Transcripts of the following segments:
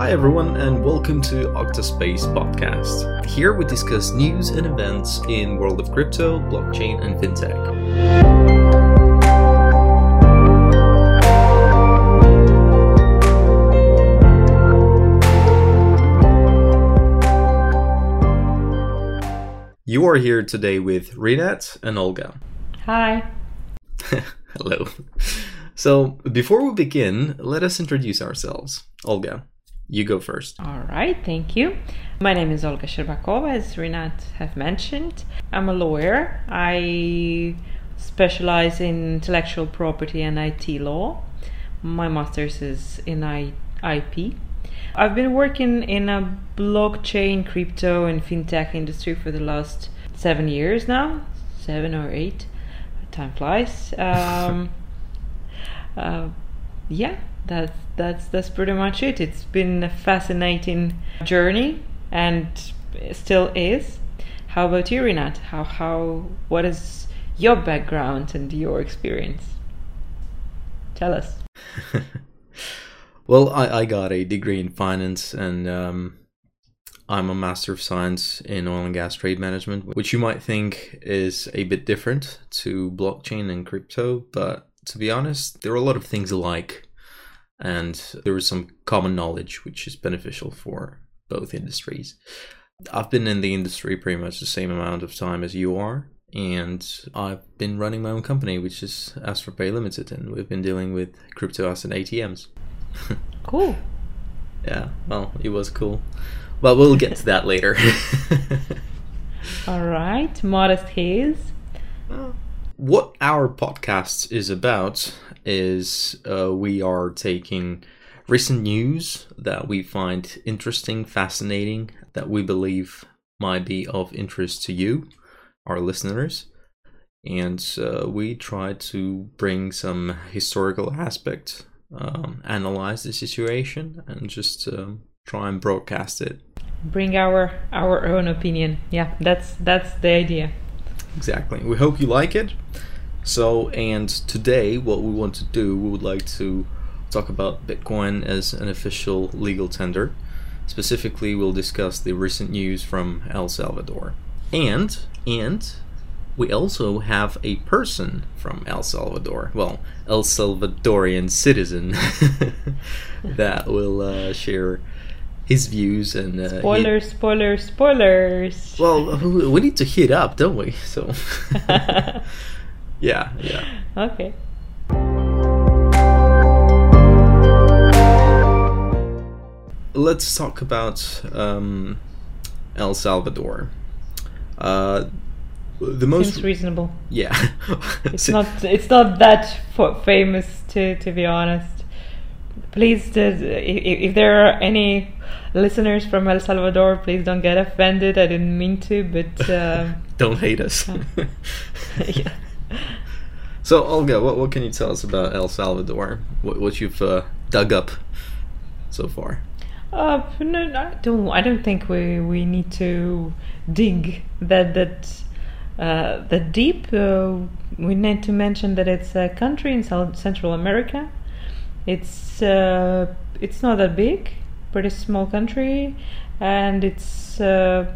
Hi, everyone, and welcome to Octaspace Podcast. Here we discuss news and events in world of crypto, blockchain, and fintech. You are here today with Rinat and Olga. Hi. Hello. So, before we begin, let us introduce ourselves. Olga, you go first. All right, thank you. My name is Olga Sherbakova, as Rinat have mentioned. I'm a lawyer. I specialize in intellectual property and IT law. My master's is in I- IP. I've been working in a blockchain, crypto, and fintech industry for the last seven years now, seven or eight. Time flies. Um, uh, yeah, that's that's that's pretty much it. It's been a fascinating journey, and still is. How about you, Rinat? How how what is your background and your experience? Tell us. Well, I, I got a degree in finance and um, I'm a Master of Science in Oil and Gas Trade Management, which you might think is a bit different to blockchain and crypto. But to be honest, there are a lot of things alike and there is some common knowledge which is beneficial for both industries. I've been in the industry pretty much the same amount of time as you are. And I've been running my own company, which is AstroPay Limited, and we've been dealing with crypto asset ATMs. Cool. Yeah, well, it was cool. Well, we'll get to that later. All right, modest haze. what our podcast is about is uh, we are taking recent news that we find interesting, fascinating, that we believe might be of interest to you, our listeners. And uh, we try to bring some historical aspect, um, analyze the situation, and just um, try and broadcast it Bring our our own opinion. Yeah, that's that's the idea. Exactly. We hope you like it. So, and today, what we want to do, we would like to talk about Bitcoin as an official legal tender. Specifically, we'll discuss the recent news from El Salvador. And, and, we also have a person from El Salvador, well, El Salvadorian citizen, that will uh, share his views and uh, Spoilers, spoilers, spoilers. well, we need to heat up, don't we? So, yeah, yeah. okay. Let's talk about um, El Salvador. Uh, the most, Seems reasonable. yeah. It's not. It's not that famous, to to be honest. Please, uh, if, if there are any listeners from El Salvador, please don't get offended. I didn't mean to, but um, Don't hate us. yeah. So, Olga, what what can you tell us about El Salvador? What what you've uh, dug up so far? Uh, no, I don't. I don't think we we need to dig that that uh, that deep. Uh, we need to mention that it's a country in Central America. It's uh, it's not that big, pretty small country, and it's uh,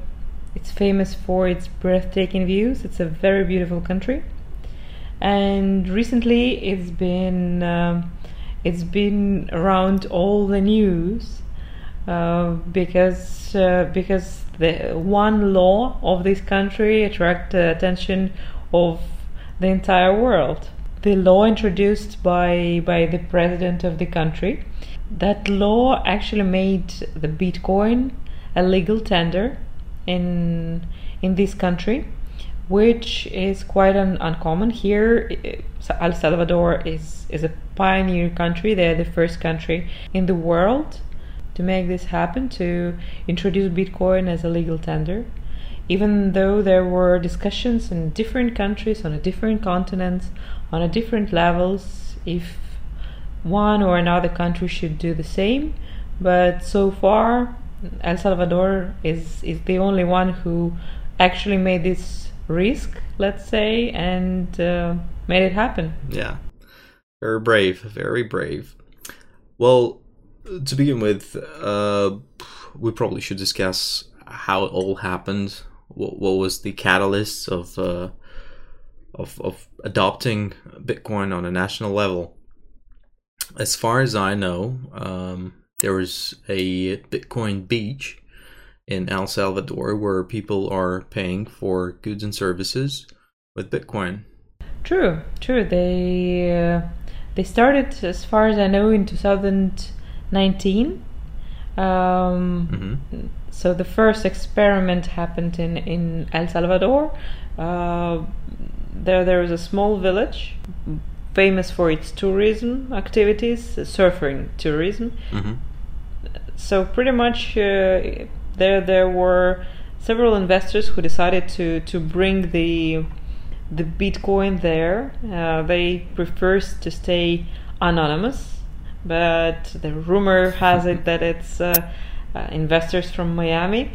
it's famous for its breathtaking views. It's a very beautiful country, and recently it's been um, it's been around all the news uh, because uh, because the one law of this country attracted the attention of the entire world. The law introduced by by the president of the country. That law actually made the Bitcoin a legal tender in in this country, which is quite an uncommon here. El Salvador is is a pioneer country. They're the first country in the world to make this happen to introduce Bitcoin as a legal tender. Even though there were discussions in different countries on a different continents on a different levels if one or another country should do the same, but so far El Salvador is is the only one who actually made this risk, let's say, and uh, made it happen. Yeah. Very brave, very brave. Well, to begin with, uh, we probably should discuss how it all happened. What, what was the catalyst of, uh, of of adopting Bitcoin on a national level? As far as I know, um, there was a Bitcoin beach in El Salvador where people are paying for goods and services with Bitcoin. True, true. They uh, they started, as far as I know, in 2019. Um, Mm-hmm. So the first experiment happened in in El Salvador. Uh, there there is a small village famous for its tourism activities, surfing tourism. Mm-hmm. So pretty much uh, there there were several investors who decided to to bring the the Bitcoin there. Uh, they prefers to stay anonymous, but the rumor has it that it's uh, uh, investors from Miami.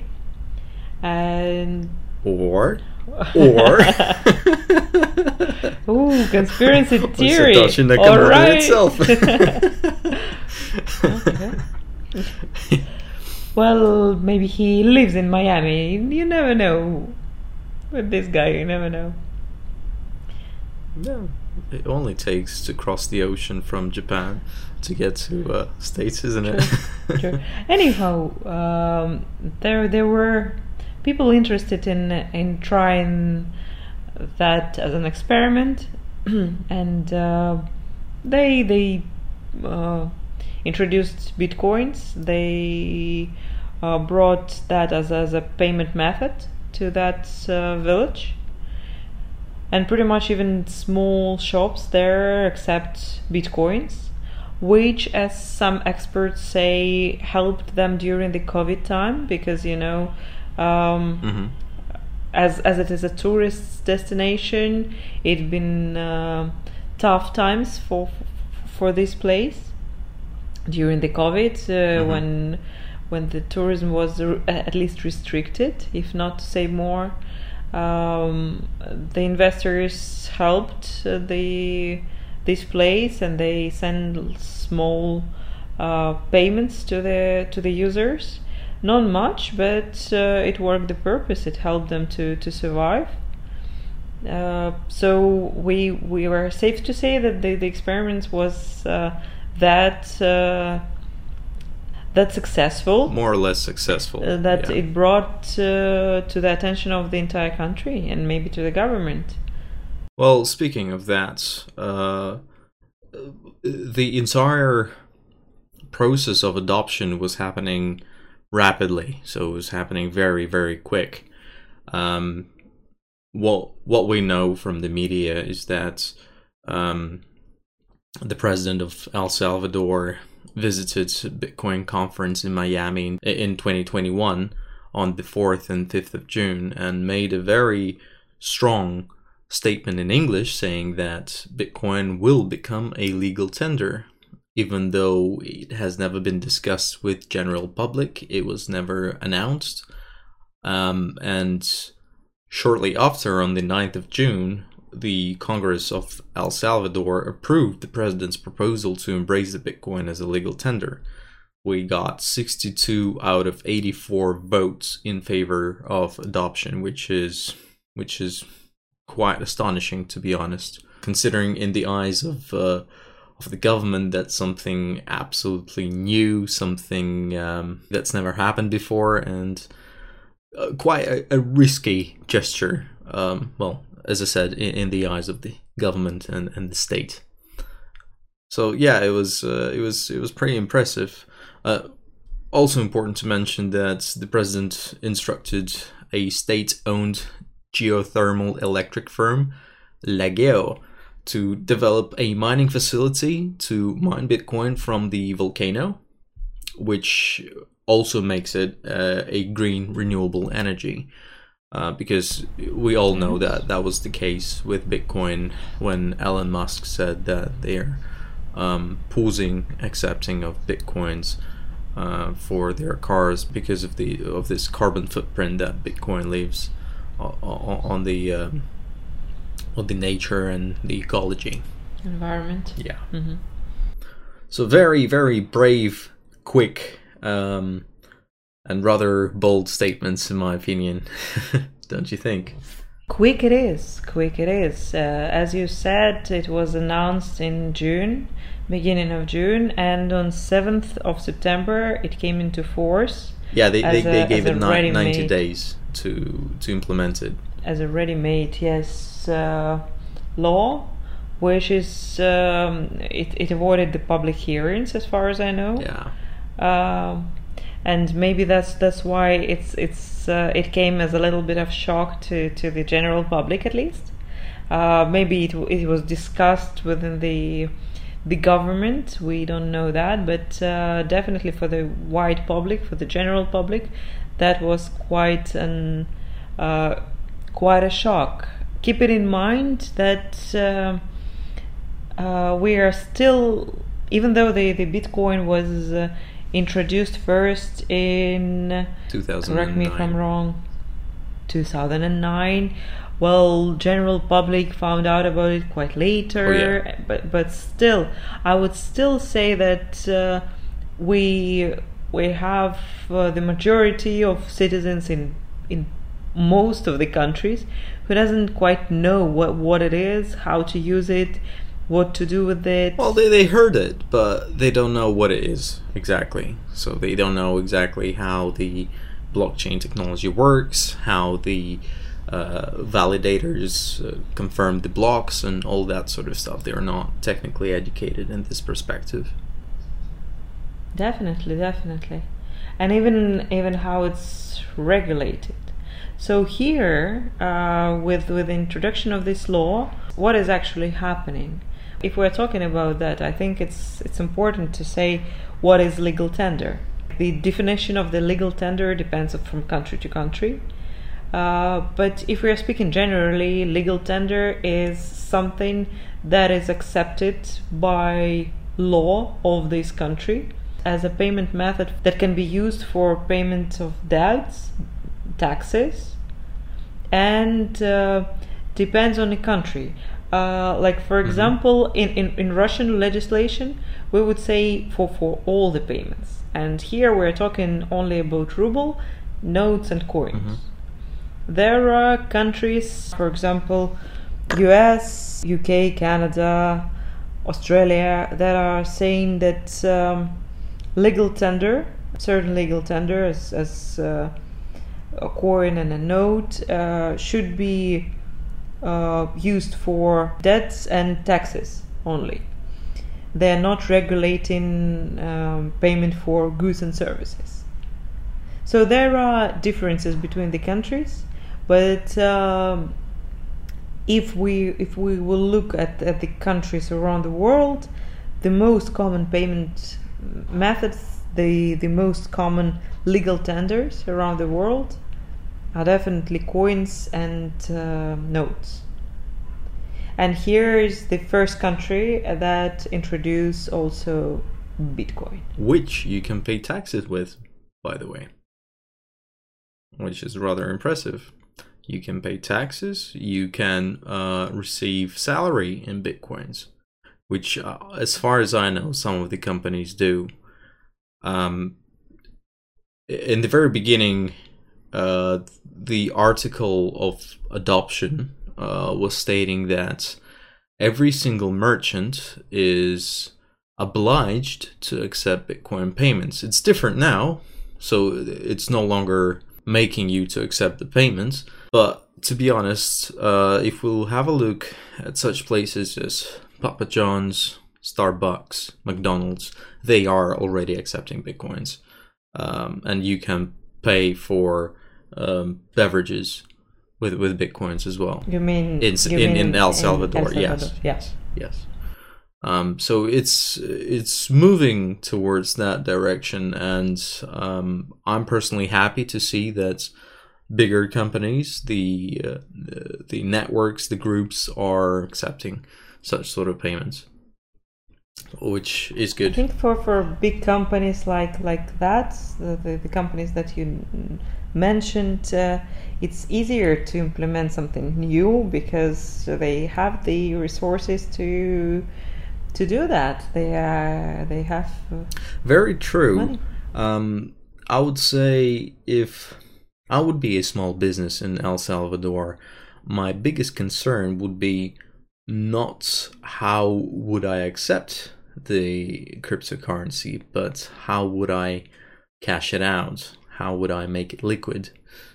And Or or ooh, conspiracy theory. Satoshi All right. itself. well, maybe he lives in Miami. You never know. With this guy, you never know. No, it only takes to cross the ocean from Japan to get to uh, states, isn't it? Sure. Anyhow, um, there there were people interested in in trying that as an experiment, and uh, they they uh, introduced bitcoins. They uh, brought that as as a payment method to that uh, village. And pretty much even small shops there accept bitcoins which, as some experts say, helped them during the COVID time because you know, um, hmm as as it is a tourist destination, it's been uh, tough times for for this place during the COVID uh, Mhm. when when the tourism was r- at least restricted, if not to say more. Um, the investors helped uh, the this place and they send small uh, payments to the to the users. Not much, but uh, it worked the purpose. It helped them to to survive. Uh, so we we were safe to say that the, the experiment was uh, that uh, that successful. More or less successful. Uh, that yeah. it brought uh, to the attention of the entire country and maybe to the government. Well, speaking of that, uh, the entire process of adoption was happening rapidly, so it was happening very, very quick. Um, what what we know from the media is that um, the president of El Salvador visited Bitcoin conference in Miami in, in 2021 on the 4th and 5th of June and made a very strong statement in English saying that Bitcoin will become a legal tender. Even though it has never been discussed with general public, it was never announced. Um, and shortly after, on the 9th of June, the Congress of El Salvador approved the president's proposal to embrace the Bitcoin as a legal tender. We got 62 out of 84 votes in favor of adoption, which is which is quite astonishing to be honest, considering in the eyes of uh, of the government that's something absolutely new, something um, that's never happened before, and uh, quite a, a risky gesture. Um, well, as I said, in, in the eyes of the government and, and the state. So yeah, it was uh, it was it was pretty impressive. Uh, also important to mention that the president instructed a state-owned geothermal electric firm, Lageo, to develop a mining facility to mine Bitcoin from the volcano, which also makes it uh, a green renewable energy. Uh, because we all know that that was the case with Bitcoin when Elon Musk said that they're um, pausing accepting of Bitcoins uh, for their cars because of the of this carbon footprint that Bitcoin leaves o- on the um, on the nature and the ecology. Environment. Yeah. hmm So very very brave quick um, and rather bold statements, in my opinion. Don't you think? Quick it is. Quick it is. Uh, as you said, it was announced in June, beginning of June, and on 7th of September it came into force. Yeah, they, they, a- they gave it ni- 90 days to to implement it. as a ready-made yes uh, law which is um, it, it avoided the public hearings as far as i know Yeah. um, and maybe that's that's why it's it's uh, it came as a little bit of shock to, to the general public at least. Uh, maybe it, it was discussed within the the government. We don't know that but uh, definitely for the wide public for the general public that was quite an uh, quite a shock. Keep it in mind that uh, uh, we are still, even though the, the Bitcoin was uh, introduced first in, 2009. correct me if I'm wrong, 2009. Well, general public found out about it quite later, Oh, yeah. but but still, I would still say that uh, we we have uh, the majority of citizens in in most of the countries who doesn't quite know what what it is, how to use it, what to do with it. Well, they, they heard it, but they don't know what it is exactly. So they don't know exactly how the blockchain technology works, how the uh, validators uh, confirm the blocks, and all that sort of stuff. They are not technically educated in this perspective. Definitely, definitely, and even even how it's regulated. So here, uh, with with the introduction of this law, what is actually happening? If we're talking about that, I think it's it's important to say what is legal tender. The definition of the legal tender depends from country to country. Uh, but if we are speaking generally, legal tender is something that is accepted by law of this country as a payment method that can be used for payment of debts, taxes, and uh, depends on the country. Uh, like for example, in, in, in Russian legislation, we would say for, for all the payments. And here we're talking only about ruble, notes, and coins. There are countries, for example, US, UK, Canada, Australia, that are saying that um, legal tender, certain legal tender, as, as uh, a coin and a note, uh, should be uh, used for debts and taxes only. They are not regulating um, payment for goods and services. So there are differences between the countries, but um, if we if we will look at, at the countries around the world, the most common payment methods, the the most common legal tenders around the world, are definitely coins and uh, notes. And here is the first country that introduced also Bitcoin. Which you can pay taxes with, by the way. Which is rather impressive. You can pay taxes, you can uh, receive salary in bitcoins, which, uh, as far as I know, some of the companies do. Um, in the very beginning, uh, the article of adoption uh, was stating that every single merchant is obliged to accept Bitcoin payments. It's different now, so it's no longer making you to accept the payments. But to be honest, uh, if we'll have a look at such places as Papa John's, Starbucks, McDonald's, they are already accepting Bitcoins. Um, and you can pay for um, beverages with, with Bitcoins as well. You mean In- you in- mean in El Salvador, yes. Salvador, Yes. Yes. Um, so it's it's moving towards that direction, and um, I'm personally happy to see that bigger companies, the uh, the- the networks, the groups are accepting such sort of payments, which is good. I think for, for big companies like like that, the, the, the companies that you mentioned, uh, it's easier to implement something new because they have the resources to to do that. They uh, they have uh, Very true. Um, I would say if I would be a small business in El Salvador, my biggest concern would be not how would I accept the cryptocurrency, but how would I cash it out? How would I make it liquid?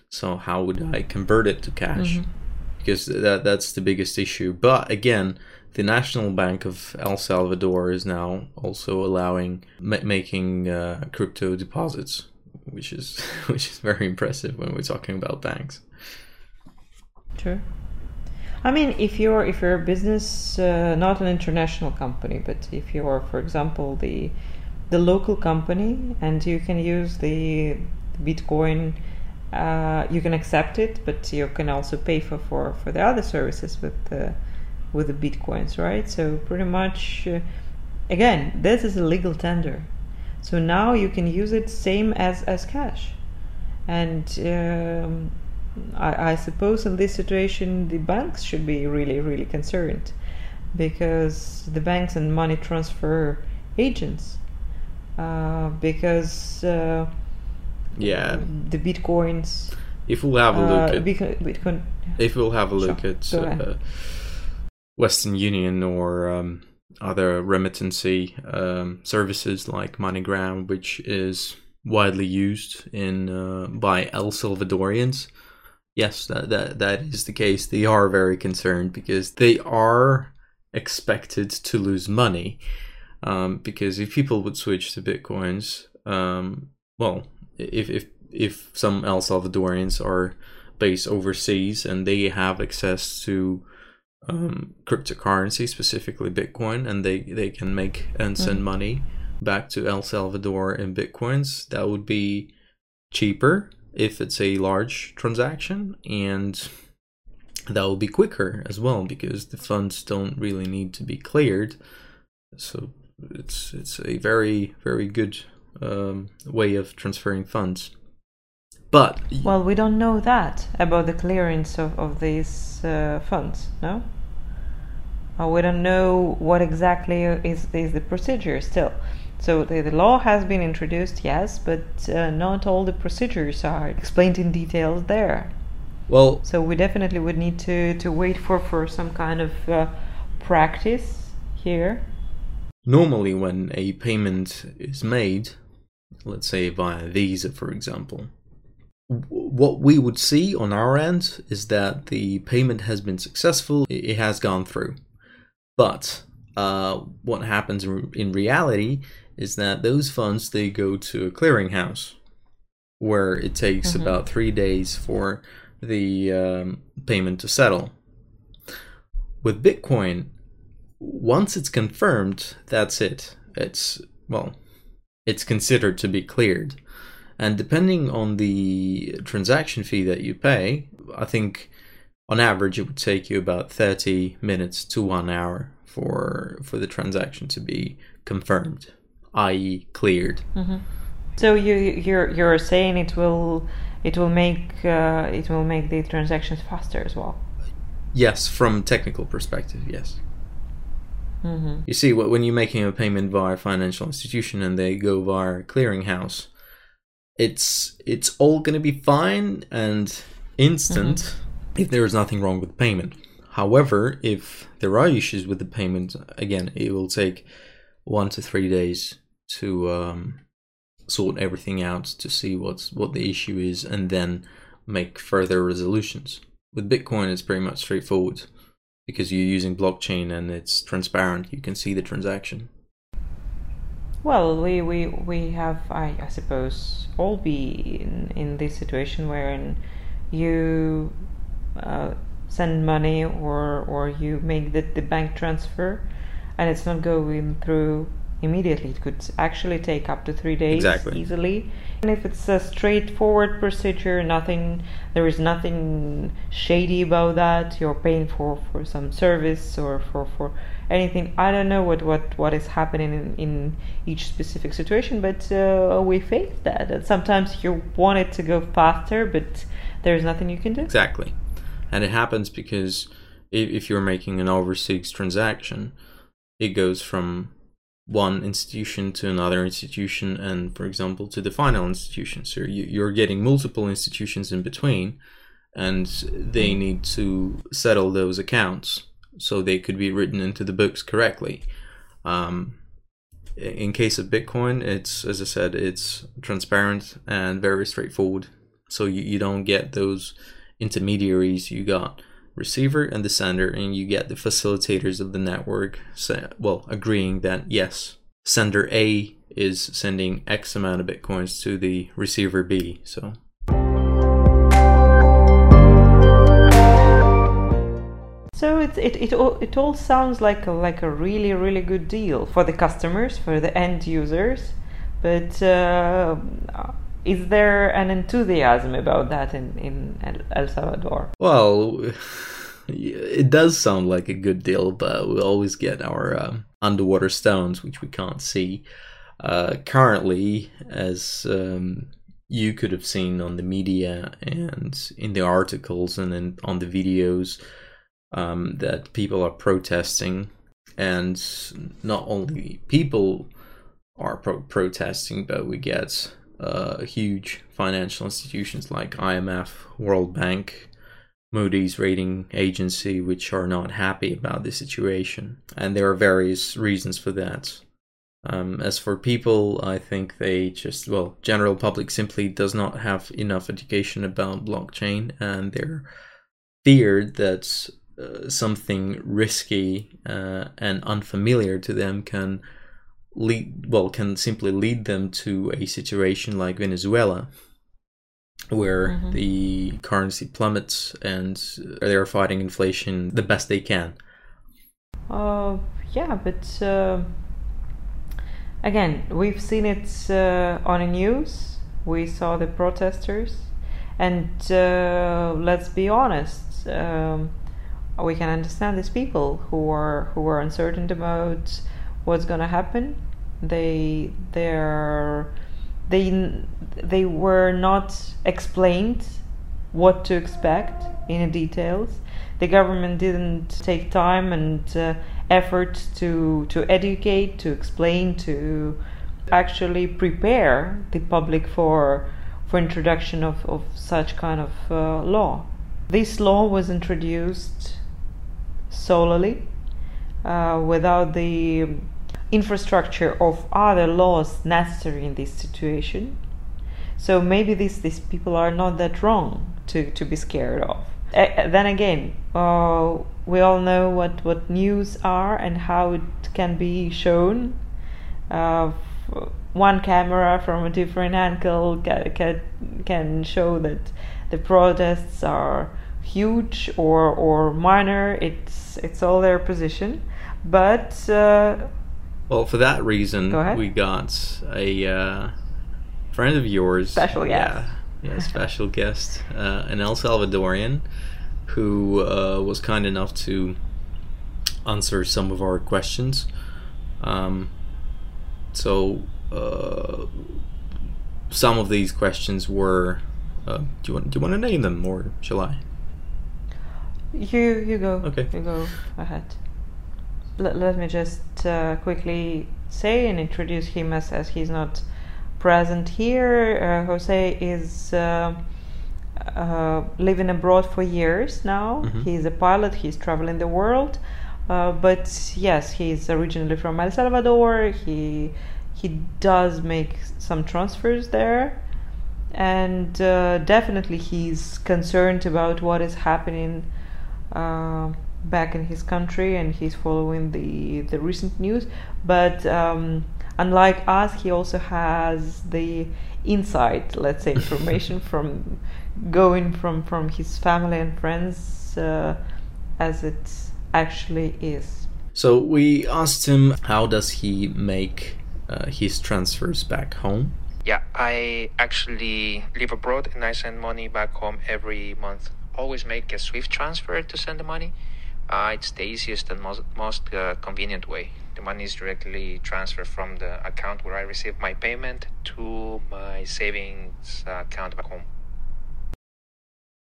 So how would I convert it to cash? Because that that's the biggest issue. But again, the National Bank of El Salvador is now also allowing ma- making uh, crypto deposits, which is which is very impressive when we're talking about banks. True. I mean, if you're if you're a business, uh, not an international company, but if you're, for example, the the local company, and you can use the Bitcoin, uh, you can accept it, but you can also pay for for, for the other services with the with the bitcoins, right? So pretty much, uh, again, this is a legal tender. So now you can use it same as as cash, and um, I, I suppose in this situation the banks should be really really concerned because the banks and money transfer agents uh, because uh, Yeah, the bitcoins if we'll have a look uh, at Bitcoin, Bitcoin if we'll have a look Sure. at uh, Western Union or um, other remittancy um, services like MoneyGram, which is widely used in uh, by El Salvadorians. Yes, that, that that is the case. They are very concerned because they are expected to lose money. Um, because if people would switch to bitcoins, um, well, if if if some El Salvadorians are based overseas and they have access to um, cryptocurrency, specifically Bitcoin, and they, they can make and send money back to El Salvador in Bitcoins, that would be cheaper if it's a large transaction, and that will be quicker as well because the funds don't really need to be cleared. So it's it's a very very good um, way of transferring funds. But Well, we don't know that about the clearance of, of these uh, funds, no? Uh, we don't know what exactly is, is the procedure still. So the, the law has been introduced, yes, but uh, not all the procedures are explained in details there. well, So we definitely would need to, to wait for, for some kind of uh, practice here. normally when a payment is made, let's say via Visa, for example, what we would see on our end is that the payment has been successful, it has gone through. But uh, what happens in reality is that those funds they go to a clearinghouse, where it takes Mhm. about three days for the um, payment to settle. With Bitcoin, once it's confirmed, that's it. It's well, it's considered to be cleared. And depending on the transaction fee that you pay, I think on average it would take you about 30 minutes to 1 hour for for the transaction to be confirmed, i.e. cleared. So you you're you're saying it will it will make uh, it will make the transactions faster as well. Yes, from technical perspective, yes. Mm-hmm. You see, when you're making a payment via a financial institution and they go via a clearinghouse, it's it's all going to be fine and instant if there is nothing wrong with the payment. However, if there are issues with the payment, again, it will take one to three days to um, sort everything out to see what's what the issue is and then make further resolutions. With Bitcoin, it's pretty much straightforward because you're using blockchain and it's transparent. You can see the transaction. Well, we, we, we have, I, I suppose, all be in, in this situation wherein you uh, send money or, or you make the, the bank transfer and it's not going through immediately. It could actually take up to three days Exactly. easily. If it's a straightforward procedure, nothing, there is nothing shady about that. You're paying for, for some service or for, for anything. I don't know what, what, what is happening in, in each specific situation, but uh, we face that. And sometimes you want it to go faster, but there's nothing you can do. Exactly. And it happens because if, if you're making an overseas transaction, it goes from one institution to another institution and for example to the final institution. So you're getting multiple institutions in between and they need to settle those accounts so they could be written into the books correctly. Um, in case of bitcoin it's as i said it's transparent and very straightforward. So you, you don't get those intermediaries you got receiver and the sender, and you get the facilitators of the network, say, well, agreeing that yes, sender A is sending X amount of bitcoins to the receiver B. So. So it, it, it, all, it all sounds like a, like a really, really good deal for the customers, for the end users. But uh, is there an enthusiasm about that in, in El Salvador? Well, it does sound like a good deal, but we always get our uh, underwater stones, which we can't see. Uh, currently, as um, you could have seen on the media and in the articles and on the videos, um, that people are protesting, and not only people are pro- protesting, but we get uh, huge financial institutions like IMF, World Bank, Moody's rating agency, which are not happy about the situation. And there are various reasons for that. Um, as for people, I think they just, well, general public simply does not have enough education about blockchain and they're feared that uh, something risky uh, and unfamiliar to them can lead well can simply lead them to a situation like Venezuela where mm-hmm. the currency plummets and they're fighting inflation the best they can. Uh, yeah, but uh, again, we've seen it uh, on the news. We saw the protesters, and uh, let's be honest, um, we can understand these people who are who are uncertain about what's to happen. They they're they they were not explained what to expect in details. The government didn't take time and uh, effort to to educate, to explain, to actually prepare the public for for introduction of, of such kind of uh, law. This law was introduced solely uh, without the infrastructure of other laws necessary in this situation. So maybe these these people are not that wrong to, to be scared of. Uh, then again, uh, we all know what, what news are and how it can be shown. Uh, one camera from a different angle can, can, can show that the protests are huge or, or minor. It's, it's all their position. But uh, well, for that reason, we got a uh, friend of yours, special guest, yeah, yeah special guest, uh, an El Salvadorian, who uh, was kind enough to answer some of our questions. Um, so, uh, some of these questions were. Uh, do you want? Do you want to name them, or shall I? You you go. Okay. You go ahead let, let me just uh, quickly say and introduce him as, as he's not present here. Uh, Jose is uh, uh living abroad for years now. Mm-hmm. He's a pilot, he's traveling the world. Uh, but yes, he's originally from El Salvador. He he does make some transfers there, and uh, definitely he's concerned about what is happening back in his country and he's following the the recent news. But um, unlike us he also has the insight let's say information from going from from his family and friends uh, as it actually is. So we asked him how does he make uh, his transfers back home? Yeah i actually live abroad and i send money back home every month. Always make a swift transfer to send the money uh, it's the easiest and most, most uh, convenient way. The money is directly transferred from the account where I receive my payment to my savings account back home.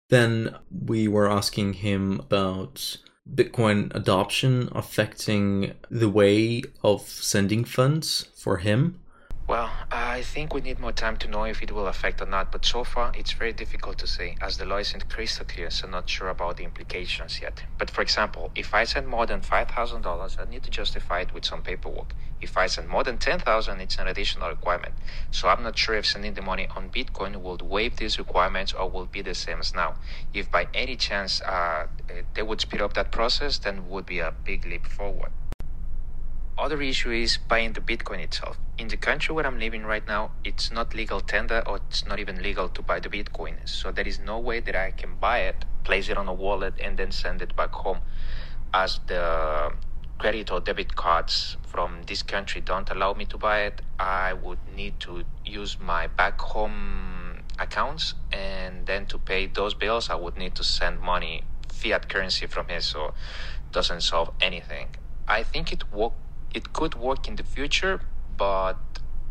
Then we were asking him about Bitcoin adoption affecting the way of sending funds for him? Well, I think we need more time to know if it will affect or not, but so far it's very difficult to say as the law isn't crystal clear, so not sure about the implications yet. But for example, if I send more than $5,000, I need to justify it with some paperwork. If I send more than 10,000, it's an additional requirement. So I'm not sure if sending the money on Bitcoin will waive these requirements or will be the same as now. If by any chance uh, they would speed up that process, then would be a big leap forward. Other issue is buying the Bitcoin itself. In the country where I'm living right now, it's not legal tender or it's not even legal to buy the Bitcoin. So there is no way that I can buy it, place it on a wallet, and then send it back home. As the credit or debit cards from this country don't allow me to buy it, I would need to use my back home accounts and then to pay those bills I would need to send money fiat currency from here so it doesn't solve anything. I think it worked it could work in the future, but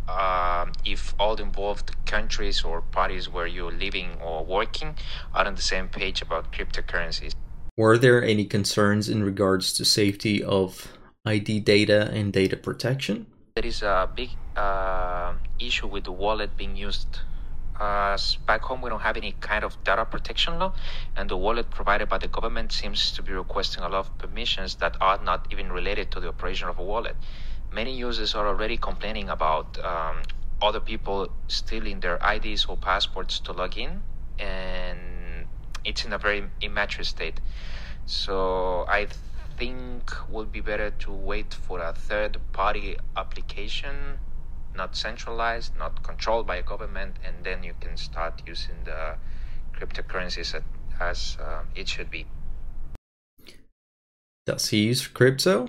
um, if all the involved countries or parties where you're living or working are on the same page about cryptocurrencies. Were there any concerns in regards to safety of ID data and data protection? There is a big uh, issue with the wallet being used uh, back home we don't have any kind of data protection law and the wallet provided by the government seems to be requesting a lot of permissions that are not even related to the operation of a wallet. Many users are already complaining about um, other people stealing their ids or passports to log in and it's in a very immature state. So i think would be better to wait for a third party application not centralized, not controlled by a government, and then you can start using the cryptocurrencies as, as uh, it should be. Does he use crypto?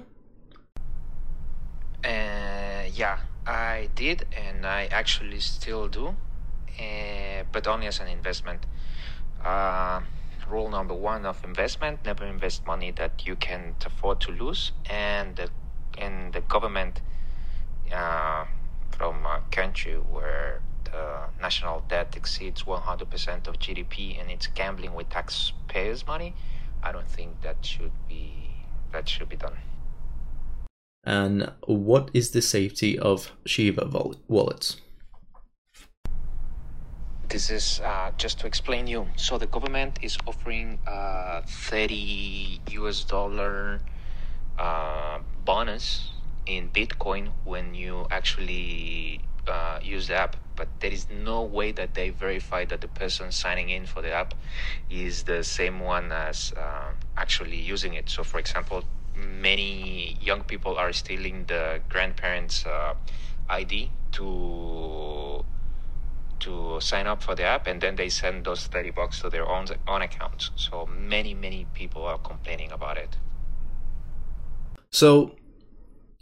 Uh, yeah, I did, and I actually still do, uh, but only as an investment. Uh, rule number one of investment: never invest money that you can't afford to lose, and the, and the government uh, country where the national debt exceeds 100% of GDP and it's gambling with taxpayers' money, I don't think that should be that should be done. And what is the safety of Chivo wallets? This is uh, just to explain you. So the government is offering a 30 US dollar uh, bonus in Bitcoin when you actually uh, use the app, but there is no way that they verify that the person signing in for the app is the same one as uh, actually using it. So, for example, many young people are stealing the grandparents' uh, ID to to sign up for the app, and then they send those thirty bucks to their own own accounts. So many many people are complaining about it. So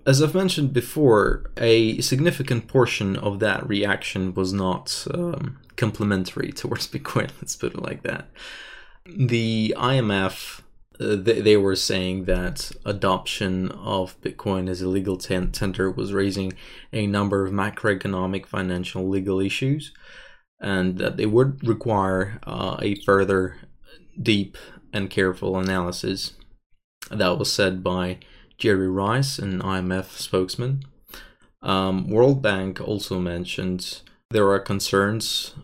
as I've mentioned before, a significant portion of that reaction was not um, complimentary towards Bitcoin, let's put it like that. The IMF, uh, they, they, were saying that adoption of Bitcoin as a legal ten- tender was raising a number of macroeconomic, financial, legal issues, and that they would require uh, a further deep and careful analysis. That was said by Gerry Rice, an IMF spokesman. Um, World Bank also mentioned there are concerns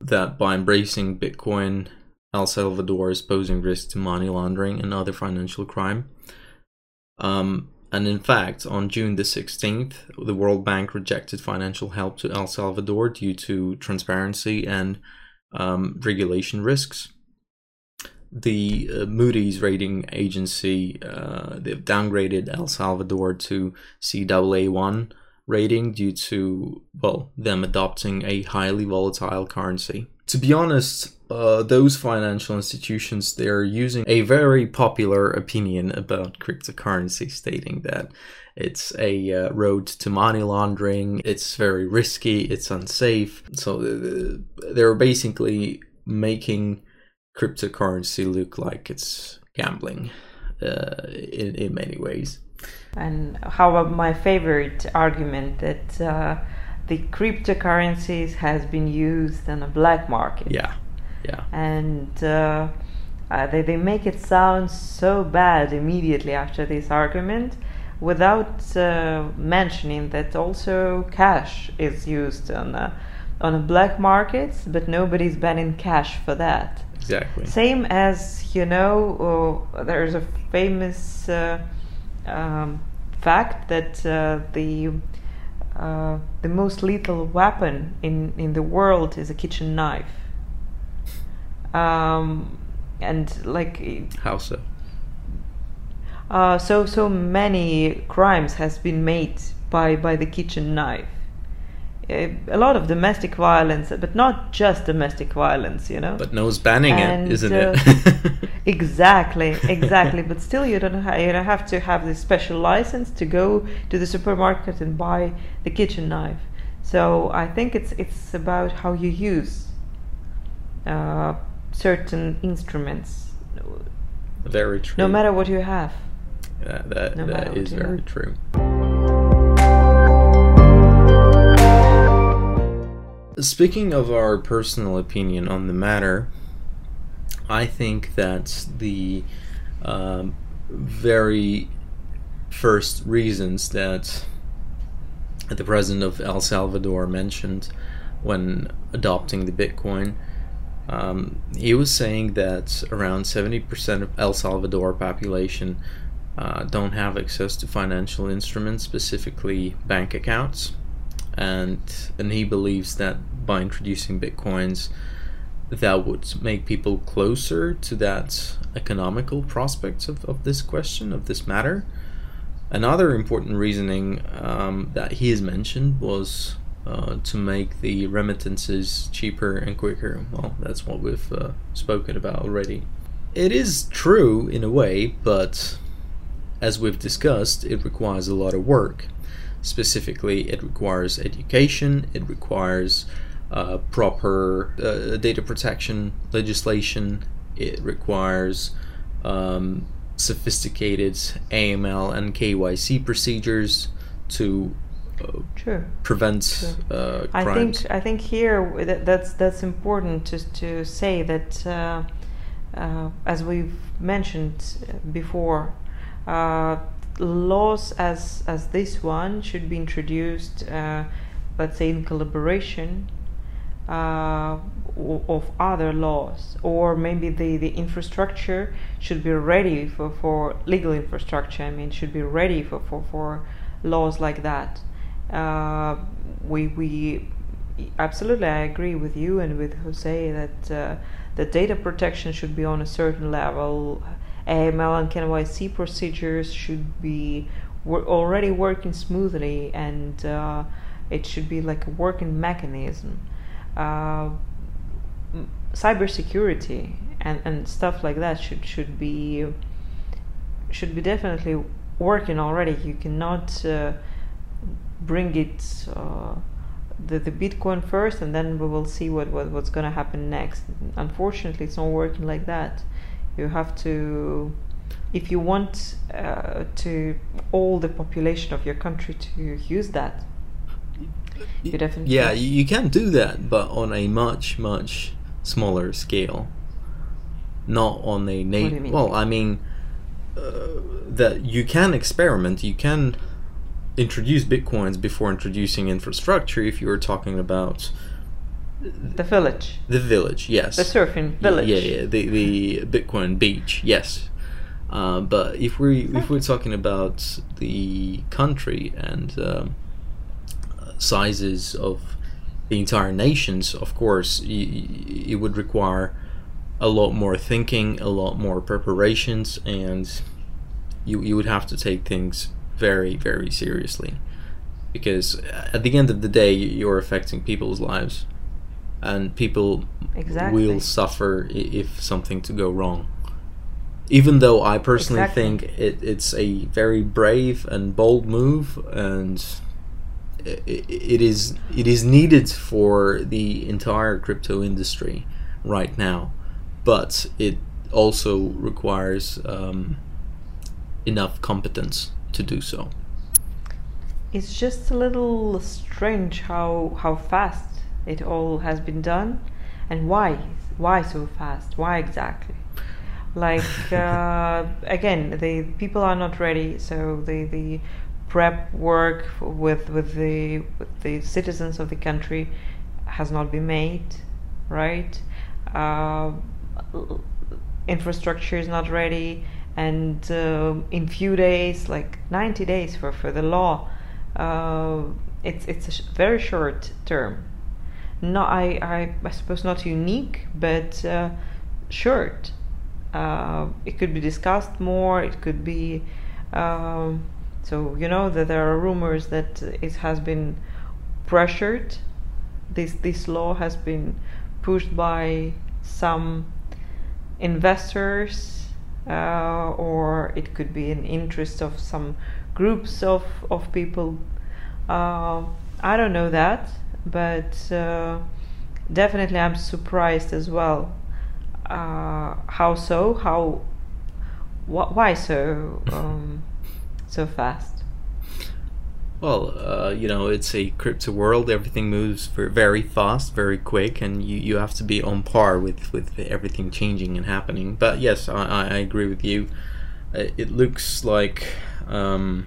that by embracing Bitcoin, El Salvador is posing risk to money laundering and other financial crime. Um, and in fact, on June the 16th, the World Bank rejected financial help to El Salvador due to transparency and um, regulation risks the uh, Moody's rating agency uh, they've downgraded El Salvador to CAA1 rating due to well them adopting a highly volatile currency. To be honest, uh, those financial institutions they're using a very popular opinion about cryptocurrency, stating that it's a uh, road to money laundering. It's very risky. It's unsafe. So uh, they're basically making cryptocurrency look like it's gambling uh, in, in many ways. And how about my favorite argument that uh, the cryptocurrencies has been used in a black market? Yeah, yeah. And uh, uh, they, they make it sound so bad immediately after this argument without uh, mentioning that also cash is used on a, on a black market, but nobody's banning cash for that. Exactly. Same as you know, uh, there's a famous uh, um, fact that uh, the uh, the most lethal weapon in in the world is a kitchen knife. Um, and like How so? uh, so so many crimes has been made by by the kitchen knife. Uh, a lot of domestic violence, but not just domestic violence, you know. But no's banning And, it, isn't uh, it? exactly, exactly. but still, you don't ha- you don't have to have this special license to go to the supermarket and buy the kitchen knife. So I think it's it's about how you use uh, certain instruments, very true. no matter what you have. Yeah, that, no that is very have. true. Speaking of our personal opinion on the matter, I think that the um, very first reasons that the president of El Salvador mentioned when adopting the Bitcoin, um, he was saying that around 70% of El Salvador population uh, don't have access to financial instruments, specifically bank accounts, and and he believes that by introducing bitcoins, that would make people closer to that economical prospects of, of this question of this matter. Another important reasoning um, that he has mentioned was uh, to make the remittances cheaper and quicker. Well, that's what we've uh, spoken about already. It is true in a way, but as we've discussed, it requires a lot of work. Specifically, it requires education, it requires uh, proper uh, data protection legislation, it requires um, sophisticated AML and KYC procedures to uh, prevent uh, I think I think here that, that's that's important to to say that uh, uh, as we've mentioned before, uh, laws as as this one should be introduced, uh, let's say in collaboration uh, of other laws, or maybe the, the infrastructure should be ready for, for legal infrastructure. I mean, should be ready for, for, for laws like that. Uh, we we absolutely I agree with you and with Jose that uh, the data protection should be on a certain level. AML and KYC procedures should be already working smoothly, and uh, it should be like a working mechanism. Uh, cybersecurity and, and stuff like that should should be should be definitely working already. You cannot uh, bring it uh, the the Bitcoin first, and then we will see what, what what's going to happen next. Unfortunately, it's not working like that. You have to, if you want uh, to all the population of your country to use that, you definitely Yeah, you can do that, but on a much much smaller scale. Not on a What do you mean? well, I mean uh, that you can experiment. You can introduce bitcoins before introducing infrastructure. If you were talking about the village, the village, yes, the surfing village. Yeah, yeah, the the Bitcoin beach, yes. Uh, but if we if we're talking about the country and um, sizes of the entire nations, of course, y- y- it would require a lot more thinking, a lot more preparations, and you you would have to take things very very seriously. Because at the end of the day you're affecting people's lives and people Exactly. will suffer if something to go wrong even though i personally Exactly. think it, it's a very brave and bold move and i- i- it is it is needed for the entire crypto industry right now but it also requires um, enough competence to do so It's just a little strange how how fast it all has been done, and why why so fast? Why exactly? Like uh, again, the people are not ready, so the the prep work with with the with the citizens of the country has not been made, right? Uh, infrastructure is not ready, and uh, in few days, like 90 days for for the law, uh, it's it's a sh- very short term. Not I, I I suppose not unique, but uh, short. Uh, it could be discussed more. It could be. Um, so you know that there are rumors that it has been pressured. This this law has been pushed by some investors, uh, or it could be an interest of some groups of of people. Uh, I don't know that, but uh, definitely I'm surprised as well uh, how so? How? Wh- why so? Um, so fast? Well, uh, you know, it's a crypto world. Everything moves very fast, very quick, and you, you have to be on par with, with everything changing and happening. But yes, I, I agree with you. Uh, it looks like um,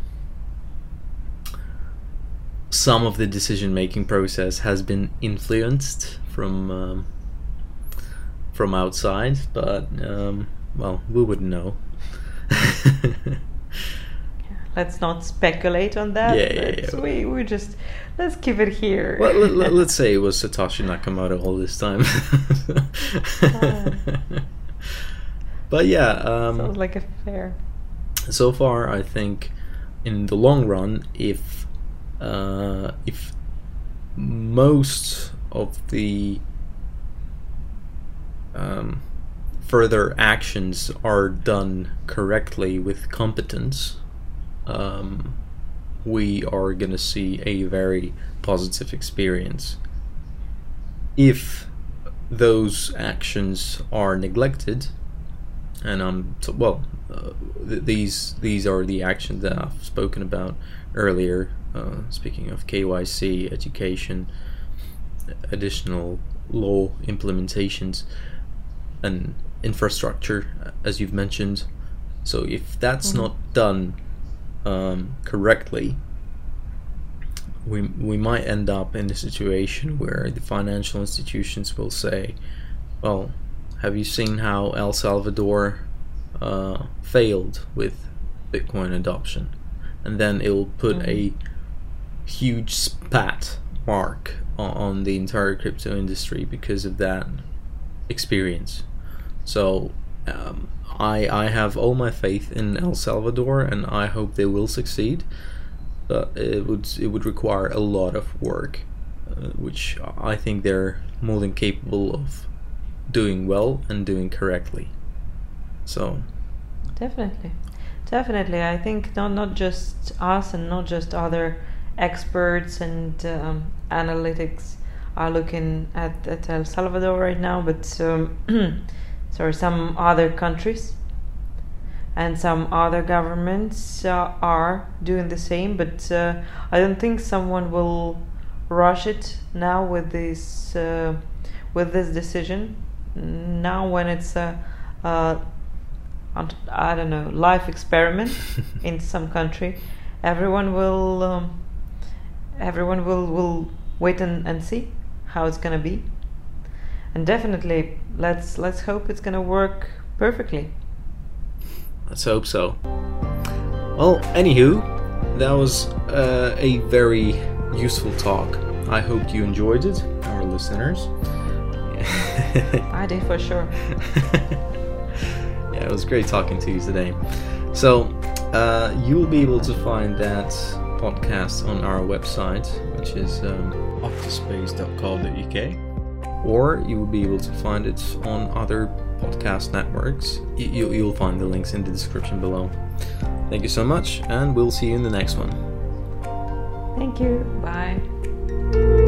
some of the decision making process has been influenced from um, from outside, but um, well, we wouldn't know. let's not speculate on that. Yeah, yeah, yeah. We we just let's keep it here. Well, let, us say it was Satoshi Nakamoto all this time. but yeah, um, sounds like a fair. So far, I think in the long run, if uh, if most of the um, further actions are done correctly with competence, um, we are going to see a very positive experience. If those actions are neglected, and I'm well, uh, th- these these are the actions that I've spoken about earlier. Uh, speaking of KYC, education, additional law implementations and infrastructure, as you've mentioned. So if that's mm-hmm. not done um, correctly, we we might end up in a situation where the financial institutions will say, "Well, have you seen how El Salvador uh, failed with Bitcoin adoption?" And then it will put a huge spat mark on, on the entire crypto industry because of that experience. So um, I I have all my faith in El Salvador, and I hope they will succeed. But it would it would require a lot of work, uh, which I think they're more than capable of doing well and doing correctly. So definitely, definitely, I think not not just us and not just other experts and um, analytics are looking at, at El Salvador right now, but um, sorry, some other countries and some other governments uh, are doing the same. But uh, I don't think someone will rush it now with this uh, with this decision. Now, when it's a, a I don't know life experiment in some country, everyone will um, everyone will will wait and, and see how it's gonna be and definitely let's let's hope it's gonna work perfectly. Let's hope so. Well, anywho, that was uh, a very useful talk. I hope you enjoyed it, our listeners. I did for sure. yeah, it was great talking to you today. So, uh, you will be able to find that podcast on our website, which is um, octaspace.co.uk or you will be able to find it on other podcast networks. You, you'll find the links in the description below. Thank you so much, and we'll see you in the next one. Thank you. Bye.